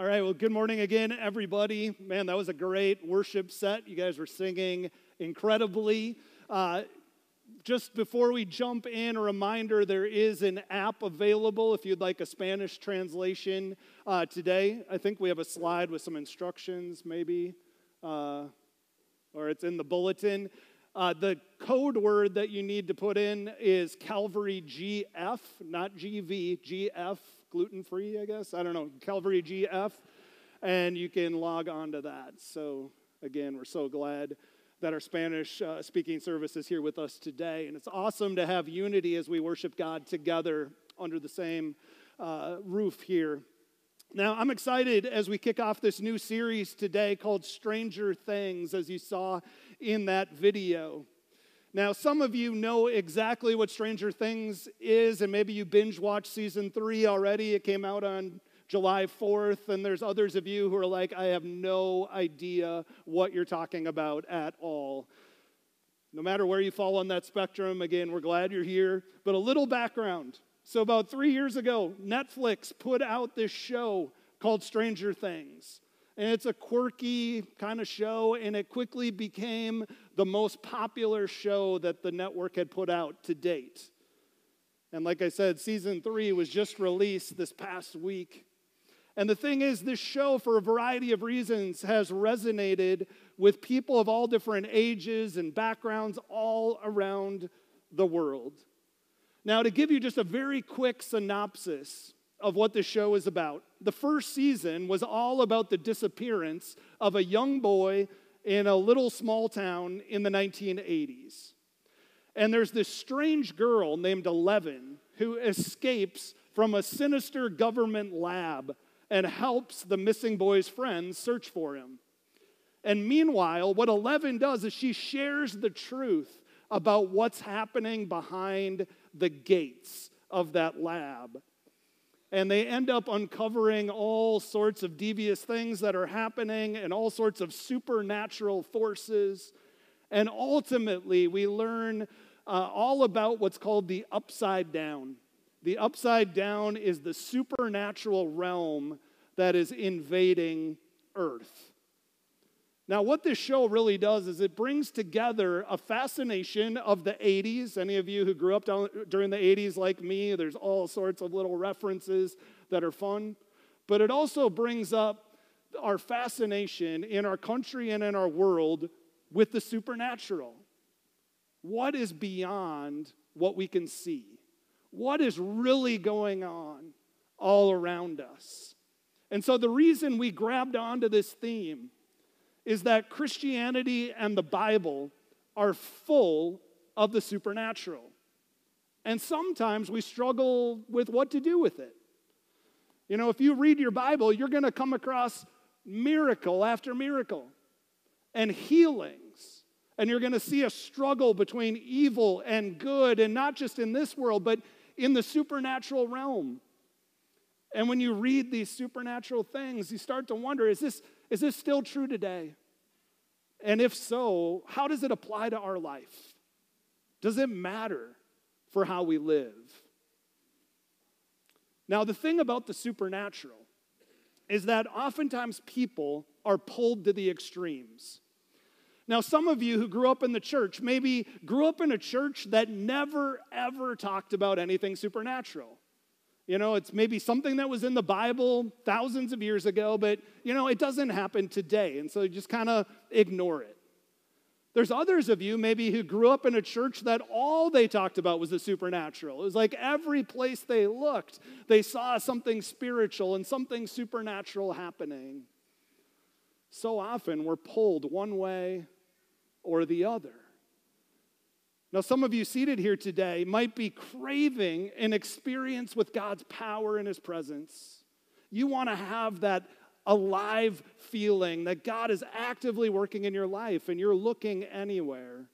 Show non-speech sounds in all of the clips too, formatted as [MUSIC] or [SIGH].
All right, well, good morning again, everybody. Man, that was a great worship set. You guys were singing incredibly. Uh, just before we jump in, a reminder there is an app available if you'd like a Spanish translation uh, today. I think we have a slide with some instructions, maybe, uh, or it's in the bulletin. Uh, the code word that you need to put in is Calvary GF, not GV, GF gluten free, I guess. I don't know, Calvary GF, and you can log on to that. So, again, we're so glad that our Spanish uh, speaking service is here with us today. And it's awesome to have unity as we worship God together under the same uh, roof here. Now, I'm excited as we kick off this new series today called Stranger Things, as you saw in that video. Now, some of you know exactly what Stranger Things is, and maybe you binge watched season three already. It came out on July 4th, and there's others of you who are like, I have no idea what you're talking about at all. No matter where you fall on that spectrum, again, we're glad you're here. But a little background. So, about three years ago, Netflix put out this show called Stranger Things. And it's a quirky kind of show, and it quickly became the most popular show that the network had put out to date. And like I said, season three was just released this past week. And the thing is, this show, for a variety of reasons, has resonated with people of all different ages and backgrounds all around the world. Now, to give you just a very quick synopsis of what the show is about, the first season was all about the disappearance of a young boy in a little small town in the 1980s. And there's this strange girl named Eleven who escapes from a sinister government lab and helps the missing boy's friends search for him. And meanwhile, what Eleven does is she shares the truth about what's happening behind the gates of that lab and they end up uncovering all sorts of devious things that are happening and all sorts of supernatural forces. And ultimately, we learn uh, all about what's called the upside down. The upside down is the supernatural realm that is invading Earth. Now, what this show really does is it brings together a fascination of the 80s. Any of you who grew up down, during the 80s like me, there's all sorts of little references that are fun. But it also brings up our fascination in our country and in our world with the supernatural. What is beyond what we can see? What is really going on all around us? And so, the reason we grabbed onto this theme is that Christianity and the Bible are full of the supernatural. And sometimes we struggle with what to do with it. You know, if you read your Bible, you're going to come across miracle after miracle and healings. And you're going to see a struggle between evil and good, and not just in this world, but in the supernatural realm. And when you read these supernatural things, you start to wonder is this, is this still true today? And if so, how does it apply to our life? Does it matter for how we live? Now, the thing about the supernatural is that oftentimes people are pulled to the extremes. Now, some of you who grew up in the church maybe grew up in a church that never, ever talked about anything supernatural. You know, it's maybe something that was in the Bible thousands of years ago, but, you know, it doesn't happen today. And so you just kind of ignore it. There's others of you maybe who grew up in a church that all they talked about was the supernatural. It was like every place they looked, they saw something spiritual and something supernatural happening. So often we're pulled one way or the other. Now, some of you seated here today might be craving an experience with God's power and His presence. You want to have that alive feeling that God is actively working in your life, and you're looking anywhere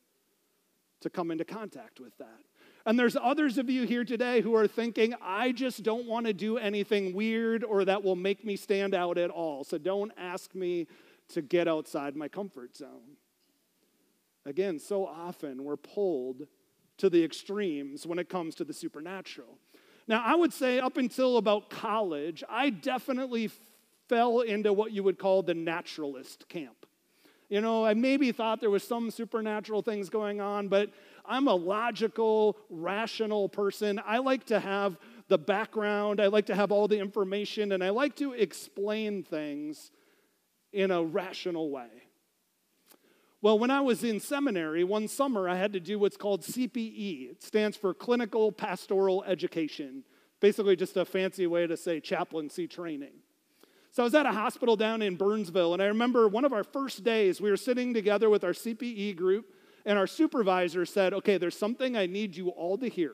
to come into contact with that. And there's others of you here today who are thinking, I just don't want to do anything weird or that will make me stand out at all. So don't ask me to get outside my comfort zone. Again, so often we're pulled to the extremes when it comes to the supernatural. Now, I would say up until about college, I definitely fell into what you would call the naturalist camp. You know, I maybe thought there was some supernatural things going on, but I'm a logical, rational person. I like to have the background, I like to have all the information, and I like to explain things in a rational way. Well, when I was in seminary, one summer I had to do what's called CPE. It stands for Clinical Pastoral Education, basically just a fancy way to say chaplaincy training. So I was at a hospital down in Burnsville, and I remember one of our first days, we were sitting together with our CPE group, and our supervisor said, Okay, there's something I need you all to hear.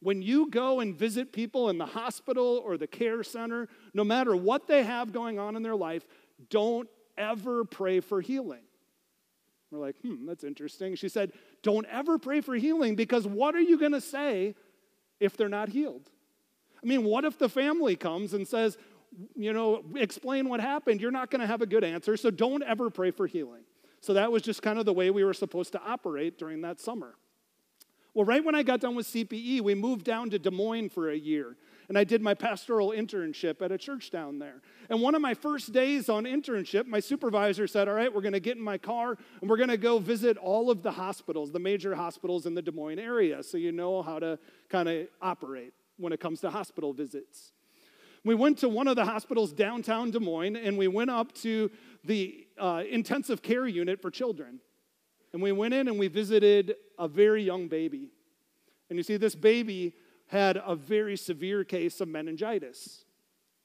When you go and visit people in the hospital or the care center, no matter what they have going on in their life, don't ever pray for healing. We're like, hmm, that's interesting. She said, Don't ever pray for healing because what are you going to say if they're not healed? I mean, what if the family comes and says, you know, explain what happened, you're not going to have a good answer. So don't ever pray for healing. So that was just kind of the way we were supposed to operate during that summer. Well, right when I got done with CPE, we moved down to Des Moines for a year. And I did my pastoral internship at a church down there. And one of my first days on internship, my supervisor said, All right, we're going to get in my car and we're going to go visit all of the hospitals, the major hospitals in the Des Moines area, so you know how to kind of operate when it comes to hospital visits. We went to one of the hospitals downtown Des Moines and we went up to the uh, intensive care unit for children. And we went in and we visited a very young baby. And you see, this baby had a very severe case of meningitis.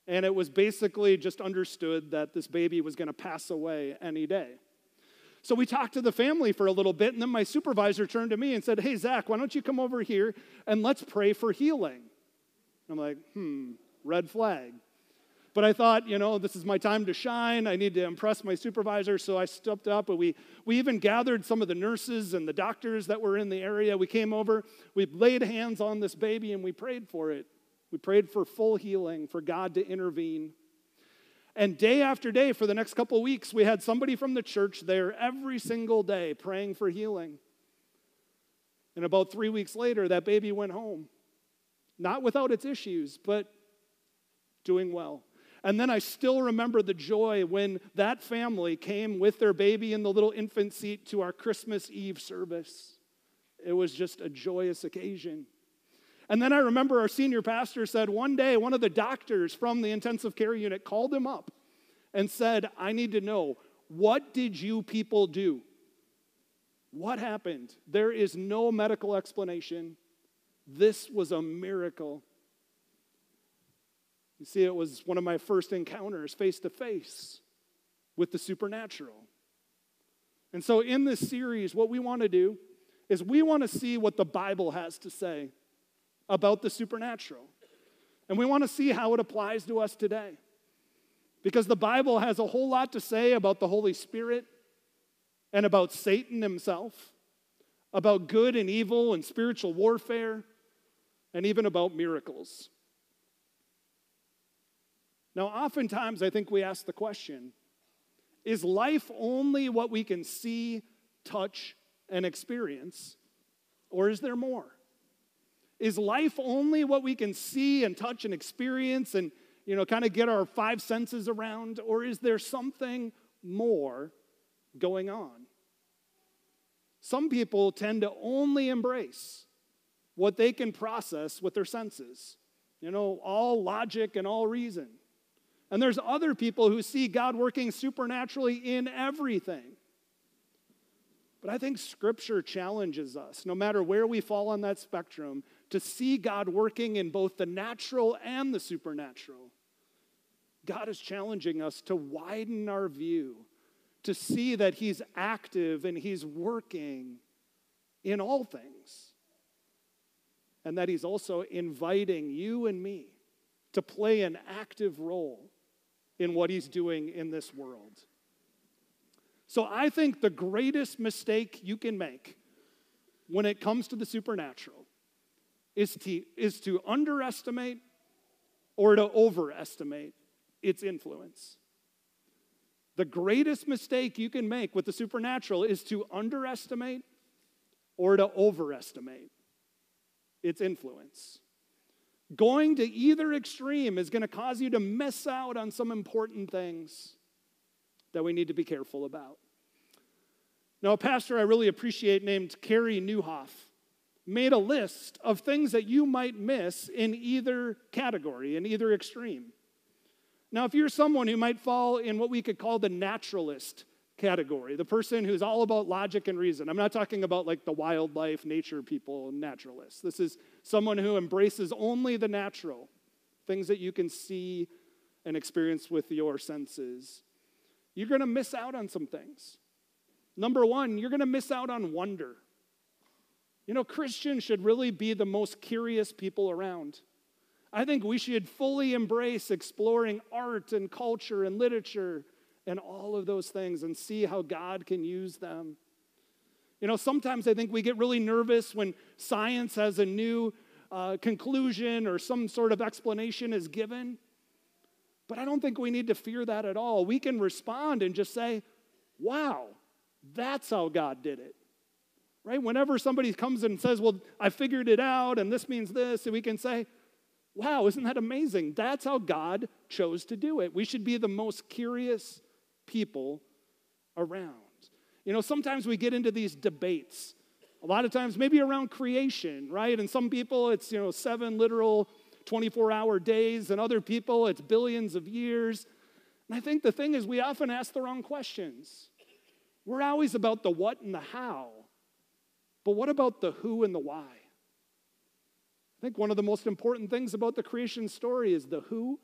And it was basically just understood that this baby was going to pass away any day. So we talked to the family for a little bit, and then my supervisor turned to me and said, Hey, Zach, why don't you come over here and let's pray for healing? I'm like, hmm, red flag. But I thought, you know, this is my time to shine. I need to impress my supervisor. So I stepped up and we, we even gathered some of the nurses and the doctors that were in the area. We came over, we laid hands on this baby and we prayed for it. We prayed for full healing, for God to intervene. And day after day, for the next couple weeks, we had somebody from the church there every single day praying for healing. And about three weeks later, that baby went home. Not without its issues, but doing well. And then I still remember the joy when that family came with their baby in the little infant seat to our Christmas Eve service. It was just a joyous occasion. And then I remember our senior pastor said one day, one of the doctors from the intensive care unit called him up and said, I need to know, what did you people do? What happened? There is no medical explanation. This was a miracle. You see, it was one of my first encounters face to face with the supernatural. And so, in this series, what we want to do is we want to see what the Bible has to say about the supernatural. And we want to see how it applies to us today. Because the Bible has a whole lot to say about the Holy Spirit and about Satan himself, about good and evil and spiritual warfare, and even about miracles. Now, oftentimes I think we ask the question is life only what we can see, touch, and experience? Or is there more? Is life only what we can see and touch and experience and, you know, kind of get our five senses around? Or is there something more going on? Some people tend to only embrace what they can process with their senses, you know, all logic and all reason. And there's other people who see God working supernaturally in everything. But I think Scripture challenges us, no matter where we fall on that spectrum, to see God working in both the natural and the supernatural. God is challenging us to widen our view, to see that He's active and He's working in all things, and that He's also inviting you and me to play an active role in what he's doing in this world. So I think the greatest mistake you can make when it comes to the supernatural is to, is to underestimate or to overestimate its influence. The greatest mistake you can make with the supernatural is to underestimate or to overestimate its influence. Going to either extreme is going to cause you to miss out on some important things that we need to be careful about. Now, a pastor I really appreciate named Carey Nieuwhof made a list of things that you might miss in either category, in either extreme. Now, if you're someone who might fall in what we could call the naturalist category, the person who's all about logic and reason, I'm not talking about like the wildlife, nature people, naturalists. This is someone who embraces only the natural, things that you can see and experience with your senses. You're going to miss out on some things. Number one, you're going to miss out on wonder. You know, Christians should really be the most curious people around. I think we should fully embrace exploring art and culture and literature and all of those things and see how God can use them. You know, sometimes I think we get really nervous when science has a new uh, conclusion or some sort of explanation is given. But I don't think we need to fear that at all. We can respond and just say, wow, that's how God did it right? Whenever somebody comes and says, Well, I figured it out and this means this, and we can say, Wow, isn't that amazing? That's how God chose to do it. We should be the most curious people around. You know, sometimes we get into these debates. A lot of times, maybe around creation, right? And some people, it's, you know, seven literal 24 hour days, and other people, it's billions of years. And I think the thing is, we often ask the wrong questions. We're always about the what and the how. But what about the who and the why? I think one of the most important things about the creation story is the who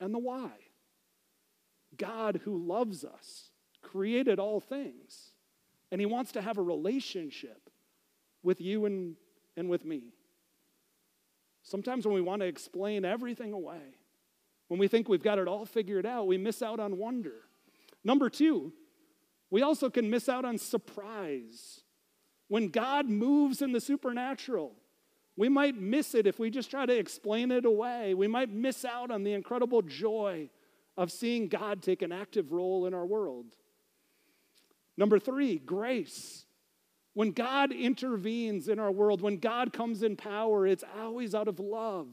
and the why. God, who loves us, created all things, and He wants to have a relationship with you and, and with me. Sometimes when we want to explain everything away, when we think we've got it all figured out, we miss out on wonder. Number two, we also can miss out on surprise. When God moves in the supernatural, we might miss it if we just try to explain it away. We might miss out on the incredible joy of seeing God take an active role in our world. Number three, grace. When God intervenes in our world, when God comes in power, it's always out of love.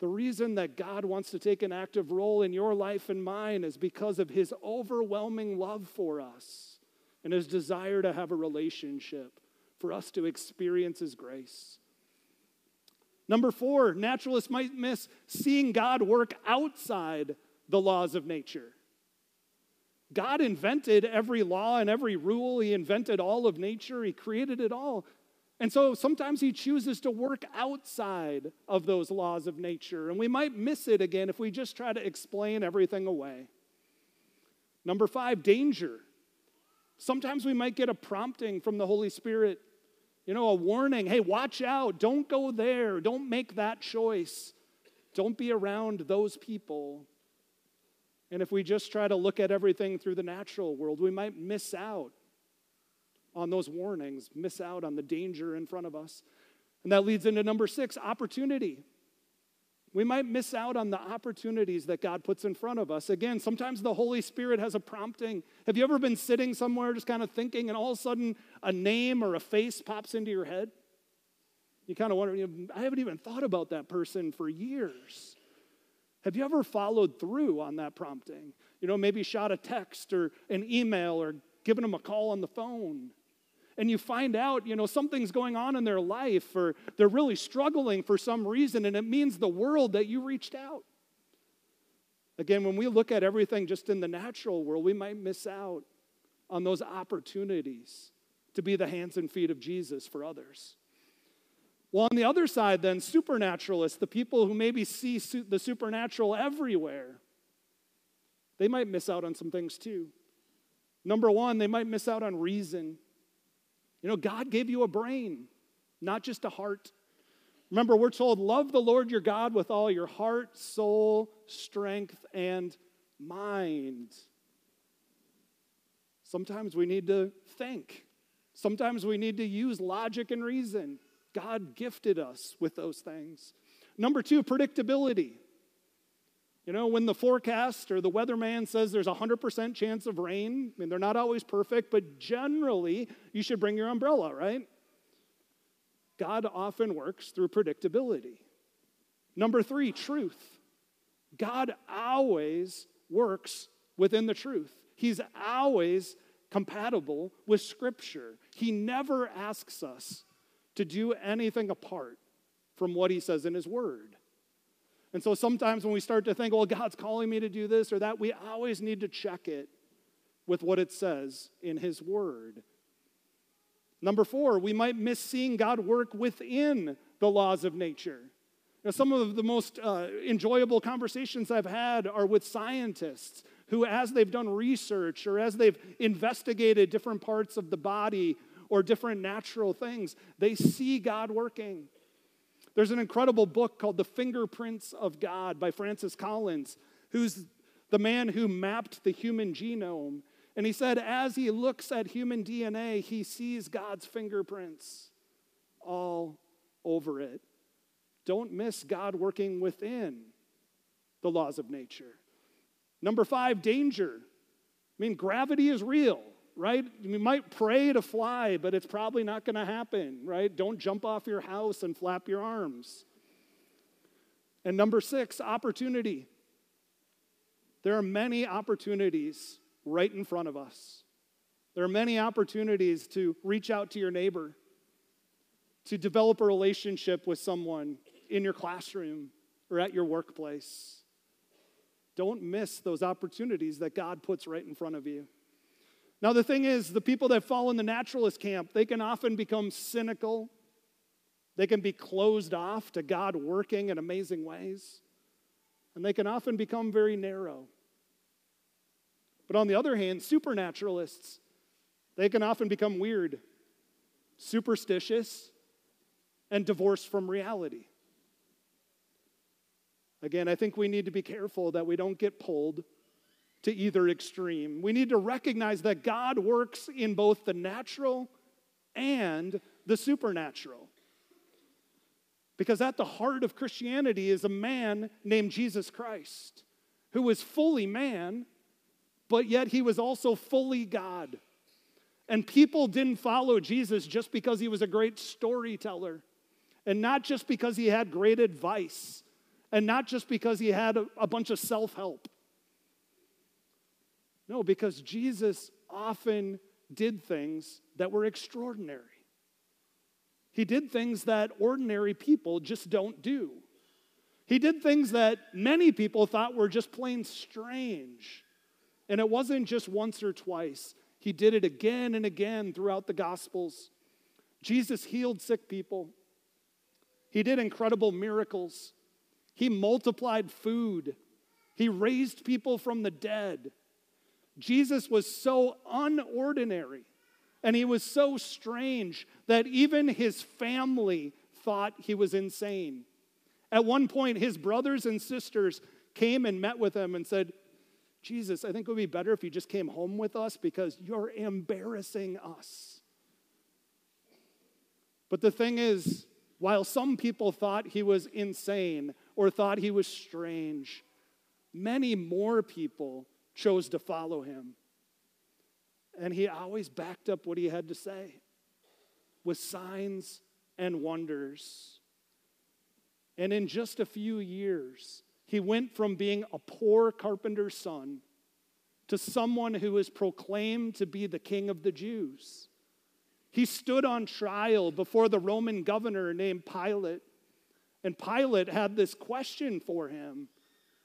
The reason that God wants to take an active role in your life and mine is because of his overwhelming love for us and his desire to have a relationship, for us to experience his grace. Number four, naturalists might miss seeing God work outside the laws of nature. God invented every law and every rule. He invented all of nature. He created it all. And so sometimes he chooses to work outside of those laws of nature. And we might miss it again if we just try to explain everything away. Number five, danger. Sometimes we might get a prompting from the Holy Spirit, you know, a warning hey, watch out, don't go there, don't make that choice, don't be around those people. And if we just try to look at everything through the natural world, we might miss out on those warnings, miss out on the danger in front of us. And that leads into number six opportunity. We might miss out on the opportunities that God puts in front of us. Again, sometimes the Holy Spirit has a prompting. Have you ever been sitting somewhere just kind of thinking, and all of a sudden a name or a face pops into your head? You kind of wonder, I haven't even thought about that person for years. Have you ever followed through on that prompting? You know, maybe shot a text or an email or given them a call on the phone and you find out, you know, something's going on in their life or they're really struggling for some reason, and it means the world that you reached out. Again, when we look at everything just in the natural world, we might miss out on those opportunities to be the hands and feet of Jesus for others. Well, on the other side, then, supernaturalists, the people who maybe see the supernatural everywhere, they might miss out on some things too. Number one, they might miss out on reason. You know, God gave you a brain, not just a heart. Remember, we're told, love the Lord your God with all your heart, soul, strength, and mind. Sometimes we need to think. Sometimes we need to use logic and reason. God gifted us with those things. Number two, predictability. You know, when the forecast or the weatherman says there's a 100% chance of rain, I mean, they're not always perfect, but generally you should bring your umbrella, right? God often works through predictability. Number three, truth. God always works within the truth. He's always compatible with Scripture. He never asks us to do anything apart from what He says in His Word. And so sometimes when we start to think, well, God's calling me to do this or that, we always need to check it with what it says in His Word. Number four, we might miss seeing God work within the laws of nature. Now, some of the most uh, enjoyable conversations I've had are with scientists who, as they've done research or as they've investigated different parts of the body or different natural things, they see God working. There's an incredible book called The Fingerprints of God by Francis Collins, who's the man who mapped the human genome. And he said, as he looks at human DNA, he sees God's fingerprints all over it. Don't miss God working within the laws of nature. Number five, danger. I mean, gravity is real, right? You might pray to fly, but it's probably not going to happen, right? Don't jump off your house and flap your arms. And number six, opportunity. There are many opportunities right in front of us. There are many opportunities to reach out to your neighbor, to develop a relationship with someone in your classroom or at your workplace. Don't miss those opportunities that God puts right in front of you. Now, the thing is, the people that fall in the naturalist camp, they can often become cynical. They can be closed off to God working in amazing ways. And they can often become very narrow. But on the other hand, supernaturalists, they can often become weird, superstitious, and divorced from reality. Again, I think we need to be careful that we don't get pulled to either extreme. We need to recognize that God works in both the natural and the supernatural. Because at the heart of Christianity is a man named Jesus Christ, who was fully man, but yet he was also fully God. And people didn't follow Jesus just because he was a great storyteller, and not just because he had great advice and not just because he had a, a bunch of self help. No, because Jesus often did things that were extraordinary. He did things that ordinary people just don't do. He did things that many people thought were just plain strange. And it wasn't just once or twice, he did it again and again throughout the Gospels. Jesus healed sick people, he did incredible miracles. He multiplied food. He raised people from the dead. Jesus was so unordinary and he was so strange that even his family thought he was insane. At one point, his brothers and sisters came and met with him and said, Jesus, I think it would be better if you just came home with us because you're embarrassing us. But the thing is, while some people thought he was insane, or thought he was strange. Many more people chose to follow him. And he always backed up what he had to say with signs and wonders. And in just a few years, he went from being a poor carpenter's son to someone who is proclaimed to be the king of the Jews. He stood on trial before the Roman governor named Pilate. And Pilate had this question for him,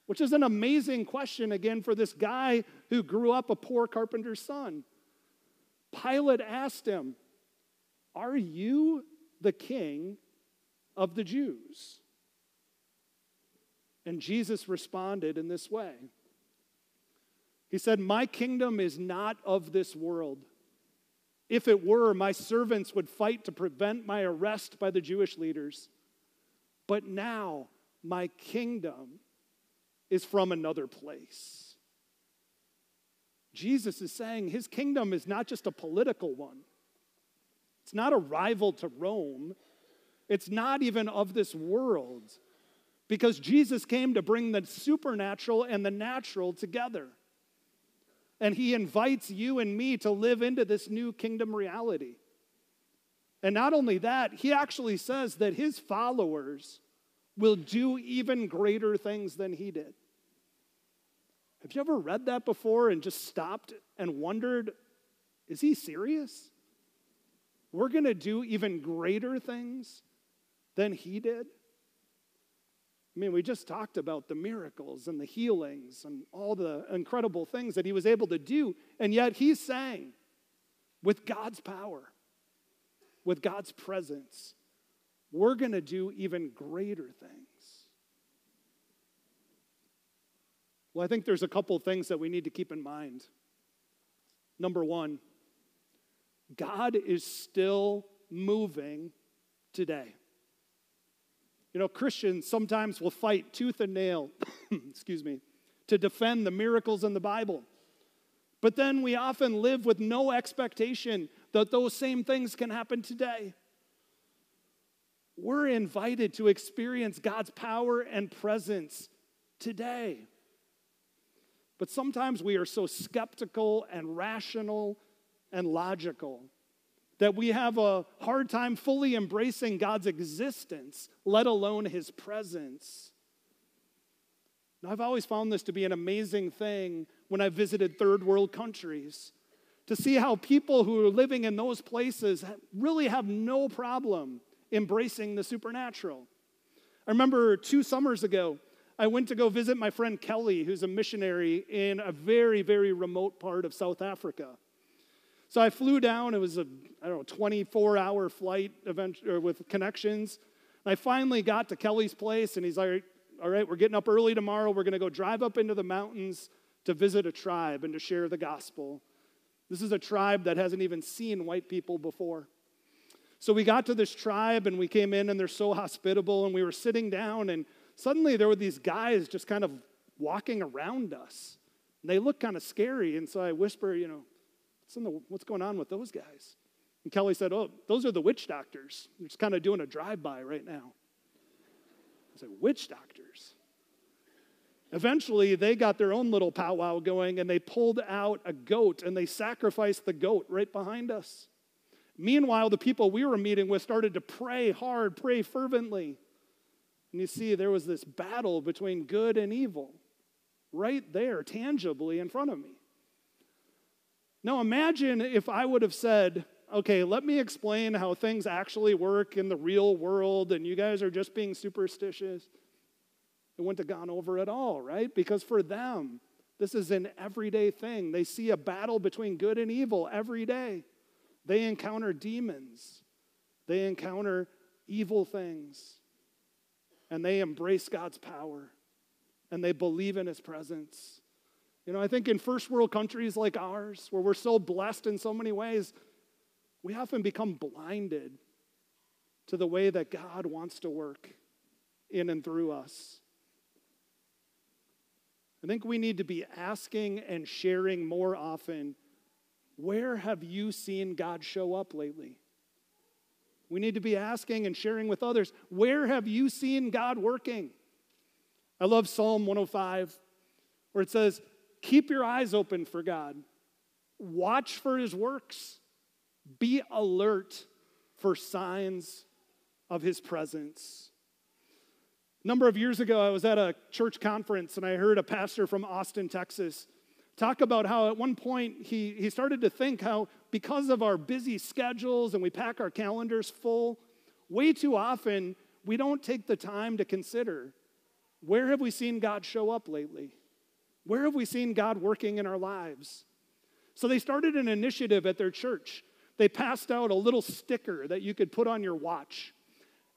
which is an amazing question again for this guy who grew up a poor carpenter's son. Pilate asked him, Are you the king of the Jews? And Jesus responded in this way He said, My kingdom is not of this world. If it were, my servants would fight to prevent my arrest by the Jewish leaders. But now my kingdom is from another place. Jesus is saying his kingdom is not just a political one, it's not a rival to Rome, it's not even of this world, because Jesus came to bring the supernatural and the natural together. And he invites you and me to live into this new kingdom reality. And not only that, he actually says that his followers will do even greater things than he did. Have you ever read that before and just stopped and wondered, is he serious? We're going to do even greater things than he did? I mean, we just talked about the miracles and the healings and all the incredible things that he was able to do, and yet he's saying, with God's power, with God's presence, we're going to do even greater things. Well, I think there's a couple things that we need to keep in mind. Number one, God is still moving today. You know, Christians sometimes will fight tooth and nail, [COUGHS] excuse me, to defend the miracles in the Bible. But then we often live with no expectation that those same things can happen today. We're invited to experience God's power and presence today. But sometimes we are so skeptical and rational and logical that we have a hard time fully embracing God's existence, let alone his presence. Now, I've always found this to be an amazing thing when I visited third world countries to see how people who are living in those places really have no problem embracing the supernatural. I remember two summers ago, I went to go visit my friend Kelly, who's a missionary in a very, very remote part of South Africa. So I flew down. It was a I don't know 24 hour flight event uh, with connections. And I finally got to Kelly's place, and he's like, "All right, we're getting up early tomorrow. We're going to go drive up into the mountains to visit a tribe and to share the gospel. This is a tribe that hasn't even seen white people before." So we got to this tribe, and we came in, and they're so hospitable, and we were sitting down, and suddenly there were these guys just kind of walking around us. And they looked kind of scary, and so I whisper, you know, What's, the, what's going on with those guys? And Kelly said, Oh, those are the witch doctors. They're just kind of doing a drive by right now. I said, Witch doctors? Eventually, they got their own little powwow going and they pulled out a goat and they sacrificed the goat right behind us. Meanwhile, the people we were meeting with started to pray hard, pray fervently. And you see, there was this battle between good and evil right there, tangibly in front of me. Now imagine if I would have said, okay, let me explain how things actually work in the real world, and you guys are just being superstitious. It wouldn't have gone over at all, right? Because for them, this is an everyday thing. They see a battle between good and evil every day. They encounter demons, they encounter evil things, and they embrace God's power and they believe in His presence. You know, I think in first world countries like ours, where we're so blessed in so many ways, we often become blinded to the way that God wants to work in and through us. I think we need to be asking and sharing more often where have you seen God show up lately? We need to be asking and sharing with others where have you seen God working? I love Psalm 105, where it says, Keep your eyes open for God. Watch for his works. Be alert for signs of his presence. A number of years ago, I was at a church conference and I heard a pastor from Austin, Texas, talk about how at one point he, he started to think how, because of our busy schedules and we pack our calendars full, way too often we don't take the time to consider where have we seen God show up lately? Where have we seen God working in our lives? So they started an initiative at their church. They passed out a little sticker that you could put on your watch.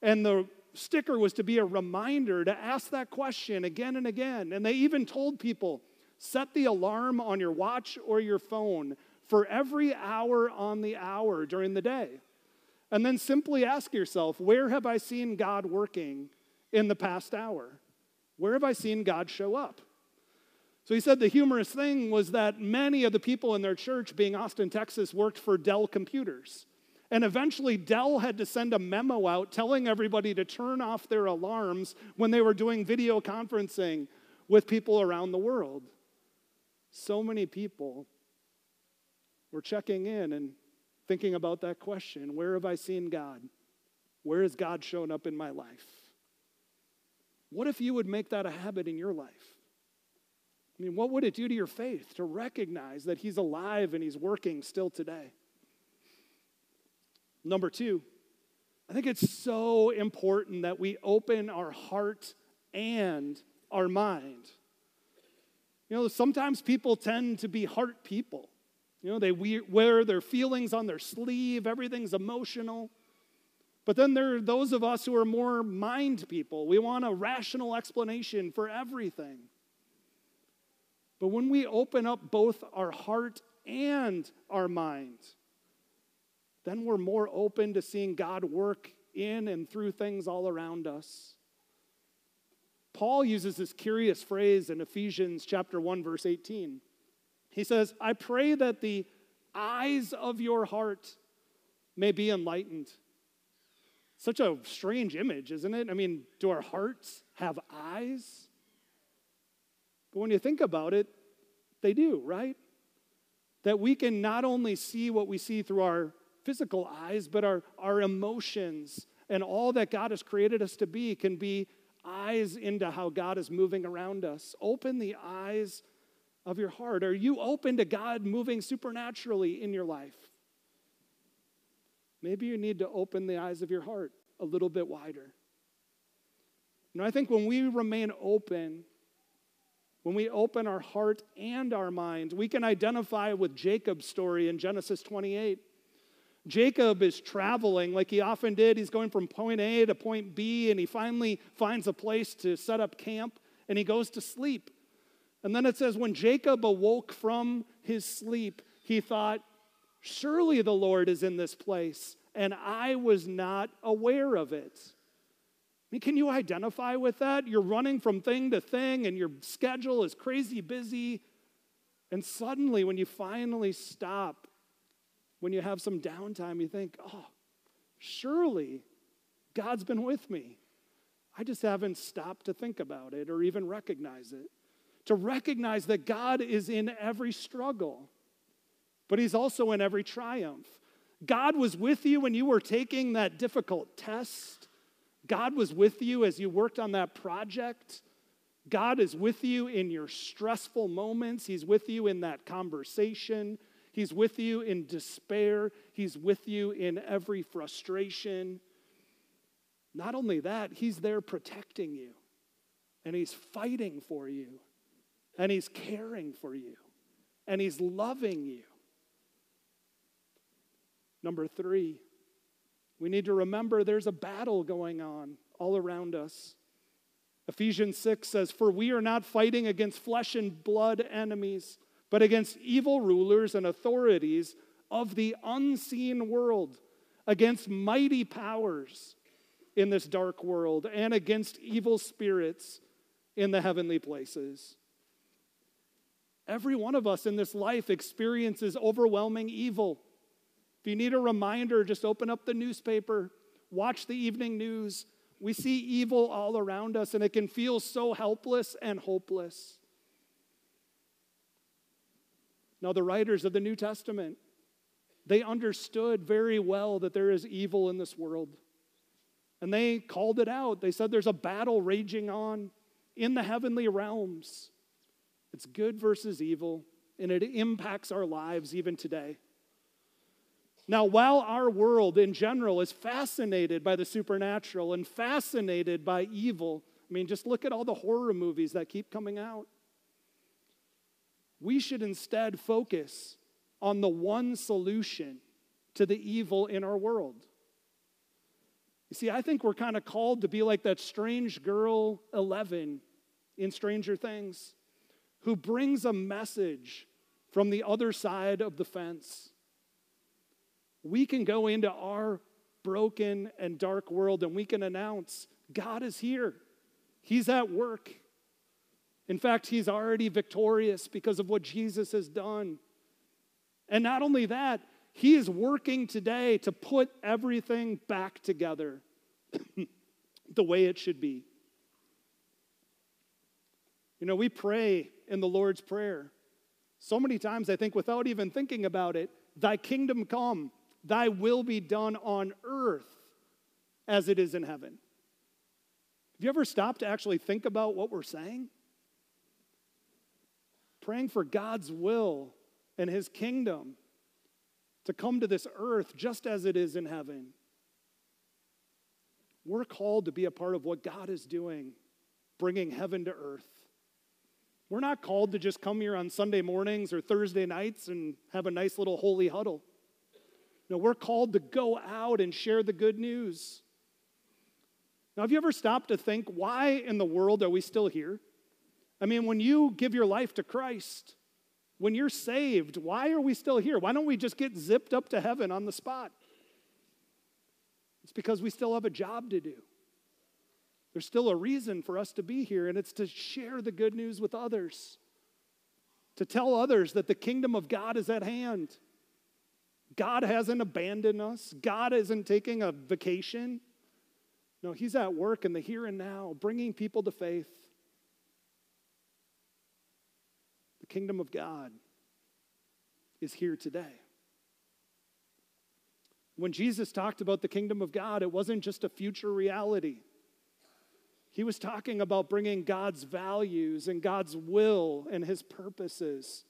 And the sticker was to be a reminder to ask that question again and again. And they even told people set the alarm on your watch or your phone for every hour on the hour during the day. And then simply ask yourself, where have I seen God working in the past hour? Where have I seen God show up? So he said the humorous thing was that many of the people in their church, being Austin, Texas, worked for Dell Computers. And eventually, Dell had to send a memo out telling everybody to turn off their alarms when they were doing video conferencing with people around the world. So many people were checking in and thinking about that question Where have I seen God? Where has God shown up in my life? What if you would make that a habit in your life? I mean, what would it do to your faith to recognize that He's alive and He's working still today? Number two, I think it's so important that we open our heart and our mind. You know, sometimes people tend to be heart people. You know, they wear their feelings on their sleeve, everything's emotional. But then there are those of us who are more mind people. We want a rational explanation for everything. But when we open up both our heart and our mind, then we're more open to seeing God work in and through things all around us. Paul uses this curious phrase in Ephesians chapter 1 verse 18. He says, "I pray that the eyes of your heart may be enlightened." Such a strange image, isn't it? I mean, do our hearts have eyes? But when you think about it, they do, right? That we can not only see what we see through our physical eyes, but our, our emotions and all that God has created us to be can be eyes into how God is moving around us. Open the eyes of your heart. Are you open to God moving supernaturally in your life? Maybe you need to open the eyes of your heart a little bit wider. You know, I think when we remain open, when we open our heart and our mind, we can identify with Jacob's story in Genesis 28. Jacob is traveling like he often did. He's going from point A to point B, and he finally finds a place to set up camp and he goes to sleep. And then it says, when Jacob awoke from his sleep, he thought, Surely the Lord is in this place, and I was not aware of it. I mean, can you identify with that? You're running from thing to thing, and your schedule is crazy busy. And suddenly, when you finally stop when you have some downtime, you think, oh, surely God's been with me. I just haven't stopped to think about it or even recognize it. To recognize that God is in every struggle, but He's also in every triumph. God was with you when you were taking that difficult test. God was with you as you worked on that project. God is with you in your stressful moments. He's with you in that conversation. He's with you in despair, He's with you in every frustration. Not only that, He's there protecting you, and He's fighting for you, and He's caring for you, and He's loving you. Number three, we need to remember there's a battle going on all around us. Ephesians 6 says, For we are not fighting against flesh and blood enemies but against evil rulers and authorities of the unseen world, against mighty powers in this dark world, and against evil spirits in the heavenly places. Every one of us in this life experiences overwhelming evil. If you need a reminder, just open up the newspaper, watch the evening news. We see evil all around us, and it can feel so helpless and hopeless. Now, the writers of the New Testament, they understood very well that there is evil in this world. And they called it out. They said there's a battle raging on in the heavenly realms. It's good versus evil, and it impacts our lives even today. Now, while our world in general is fascinated by the supernatural and fascinated by evil, I mean, just look at all the horror movies that keep coming out. We should instead focus on the one solution to the evil in our world. You see, I think we're kind of called to be like that strange girl 11 in Stranger Things who brings a message from the other side of the fence. We can go into our broken and dark world and we can announce God is here, He's at work. In fact, he's already victorious because of what Jesus has done. And not only that, he is working today to put everything back together [CLEARS THROAT] the way it should be. You know, we pray in the Lord's Prayer so many times, I think, without even thinking about it Thy kingdom come, Thy will be done on earth as it is in heaven. Have you ever stopped to actually think about what we're saying? Praying for God's will and His kingdom to come to this earth just as it is in heaven. We're called to be a part of what God is doing, bringing heaven to earth. We're not called to just come here on Sunday mornings or Thursday nights and have a nice little holy huddle. No, we're called to go out and share the good news. Now, have you ever stopped to think, why in the world are we still here? I mean, when you give your life to Christ, when you're saved, why are we still here? Why don't we just get zipped up to heaven on the spot? It's because we still have a job to do. There's still a reason for us to be here, and it's to share the good news with others, to tell others that the kingdom of God is at hand. God hasn't abandoned us, God isn't taking a vacation. No, He's at work in the here and now, bringing people to faith. The kingdom of God is here today. When Jesus talked about the kingdom of God, it wasn't just a future reality. He was talking about bringing God's values and God's will and his purposes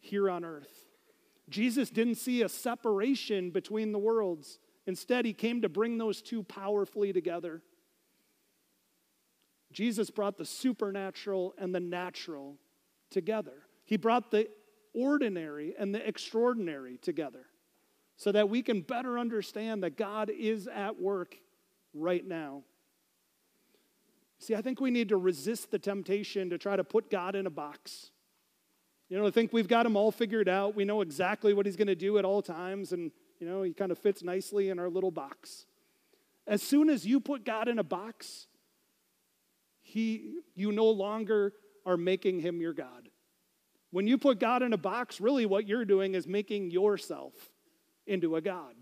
here on earth. Jesus didn't see a separation between the worlds. Instead, he came to bring those two powerfully together. Jesus brought the supernatural and the natural together. He brought the ordinary and the extraordinary together so that we can better understand that God is at work right now. See, I think we need to resist the temptation to try to put God in a box. You know, I think we've got him all figured out. We know exactly what he's going to do at all times, and, you know, he kind of fits nicely in our little box. As soon as you put God in a box, he, you no longer are making him your God. When you put God in a box, really what you're doing is making yourself into a God.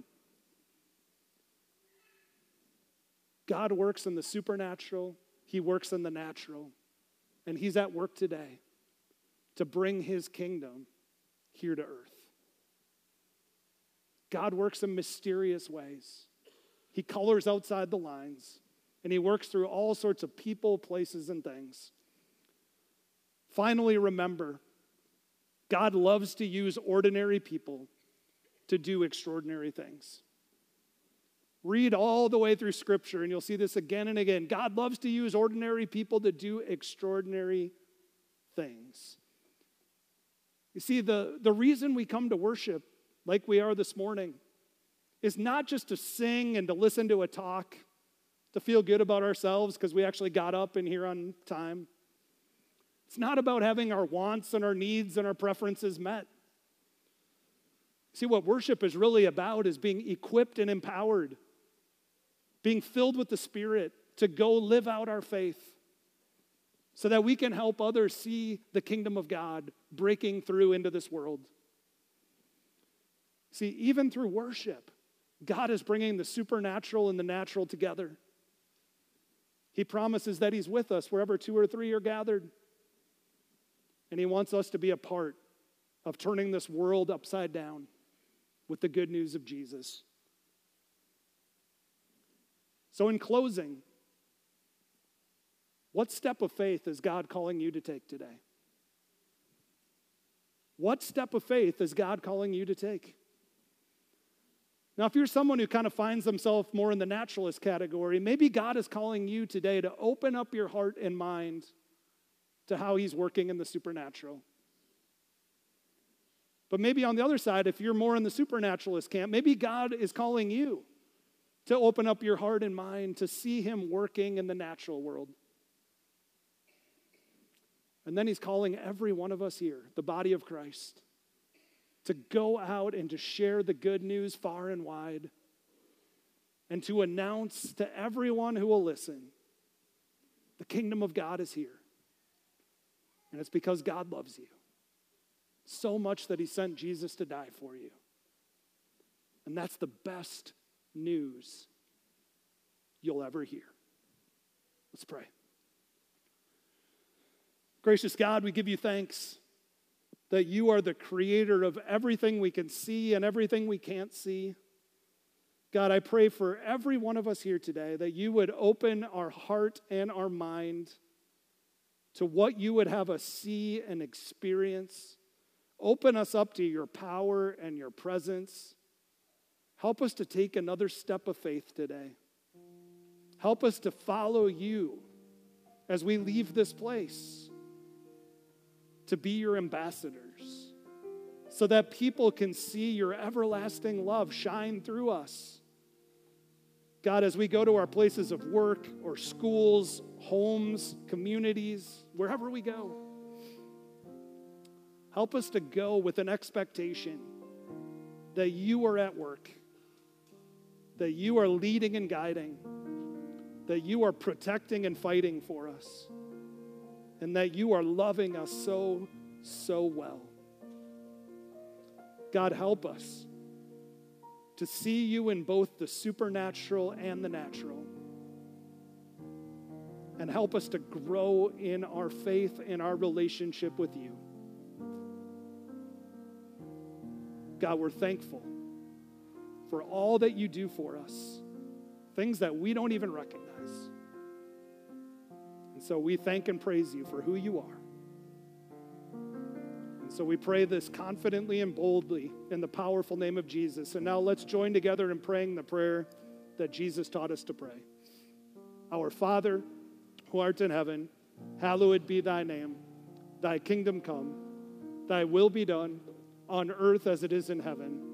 God works in the supernatural, He works in the natural, and He's at work today to bring His kingdom here to earth. God works in mysterious ways. He colors outside the lines, and He works through all sorts of people, places, and things. Finally, remember God loves to use ordinary people to do extraordinary things. Read all the way through Scripture, and you'll see this again and again. God loves to use ordinary people to do extraordinary things. You see, the, the reason we come to worship like we are this morning is not just to sing and to listen to a talk, to feel good about ourselves because we actually got up and here on time. It's not about having our wants and our needs and our preferences met. See, what worship is really about is being equipped and empowered, being filled with the Spirit to go live out our faith so that we can help others see the kingdom of God breaking through into this world. See, even through worship, God is bringing the supernatural and the natural together. He promises that He's with us wherever two or three are gathered. And He wants us to be a part of turning this world upside down with the good news of Jesus. So, in closing, what step of faith is God calling you to take today? What step of faith is God calling you to take? Now, if you're someone who kind of finds themselves more in the naturalist category, maybe God is calling you today to open up your heart and mind to how he's working in the supernatural. But maybe on the other side, if you're more in the supernaturalist camp, maybe God is calling you to open up your heart and mind to see him working in the natural world. And then he's calling every one of us here, the body of Christ, to go out and to share the good news far and wide and to announce to everyone who will listen the kingdom of God is here. And it's because God loves you so much that he sent Jesus to die for you. And that's the best news you'll ever hear. Let's pray. Gracious God, we give you thanks that you are the creator of everything we can see and everything we can't see. God, I pray for every one of us here today that you would open our heart and our mind to what you would have us see and experience. Open us up to your power and your presence. Help us to take another step of faith today. Help us to follow you as we leave this place, to be your ambassadors, so that people can see your everlasting love shine through us. God, as we go to our places of work or schools, homes, communities, wherever we go, help us to go with an expectation that you are at work, that you are leading and guiding, that you are protecting and fighting for us, and that you are loving us so, so well. God, help us to see you in both the supernatural and the natural. And help us to grow in our faith and our relationship with you. God, we're thankful for all that you do for us, things that we don't even recognize. And so we thank and praise you for who you are. And so we pray this confidently and boldly in the powerful name of Jesus. And now let's join together in praying the prayer that Jesus taught us to pray. Our Father, who art in heaven, hallowed be thy name. Thy kingdom come, thy will be done on earth as it is in heaven.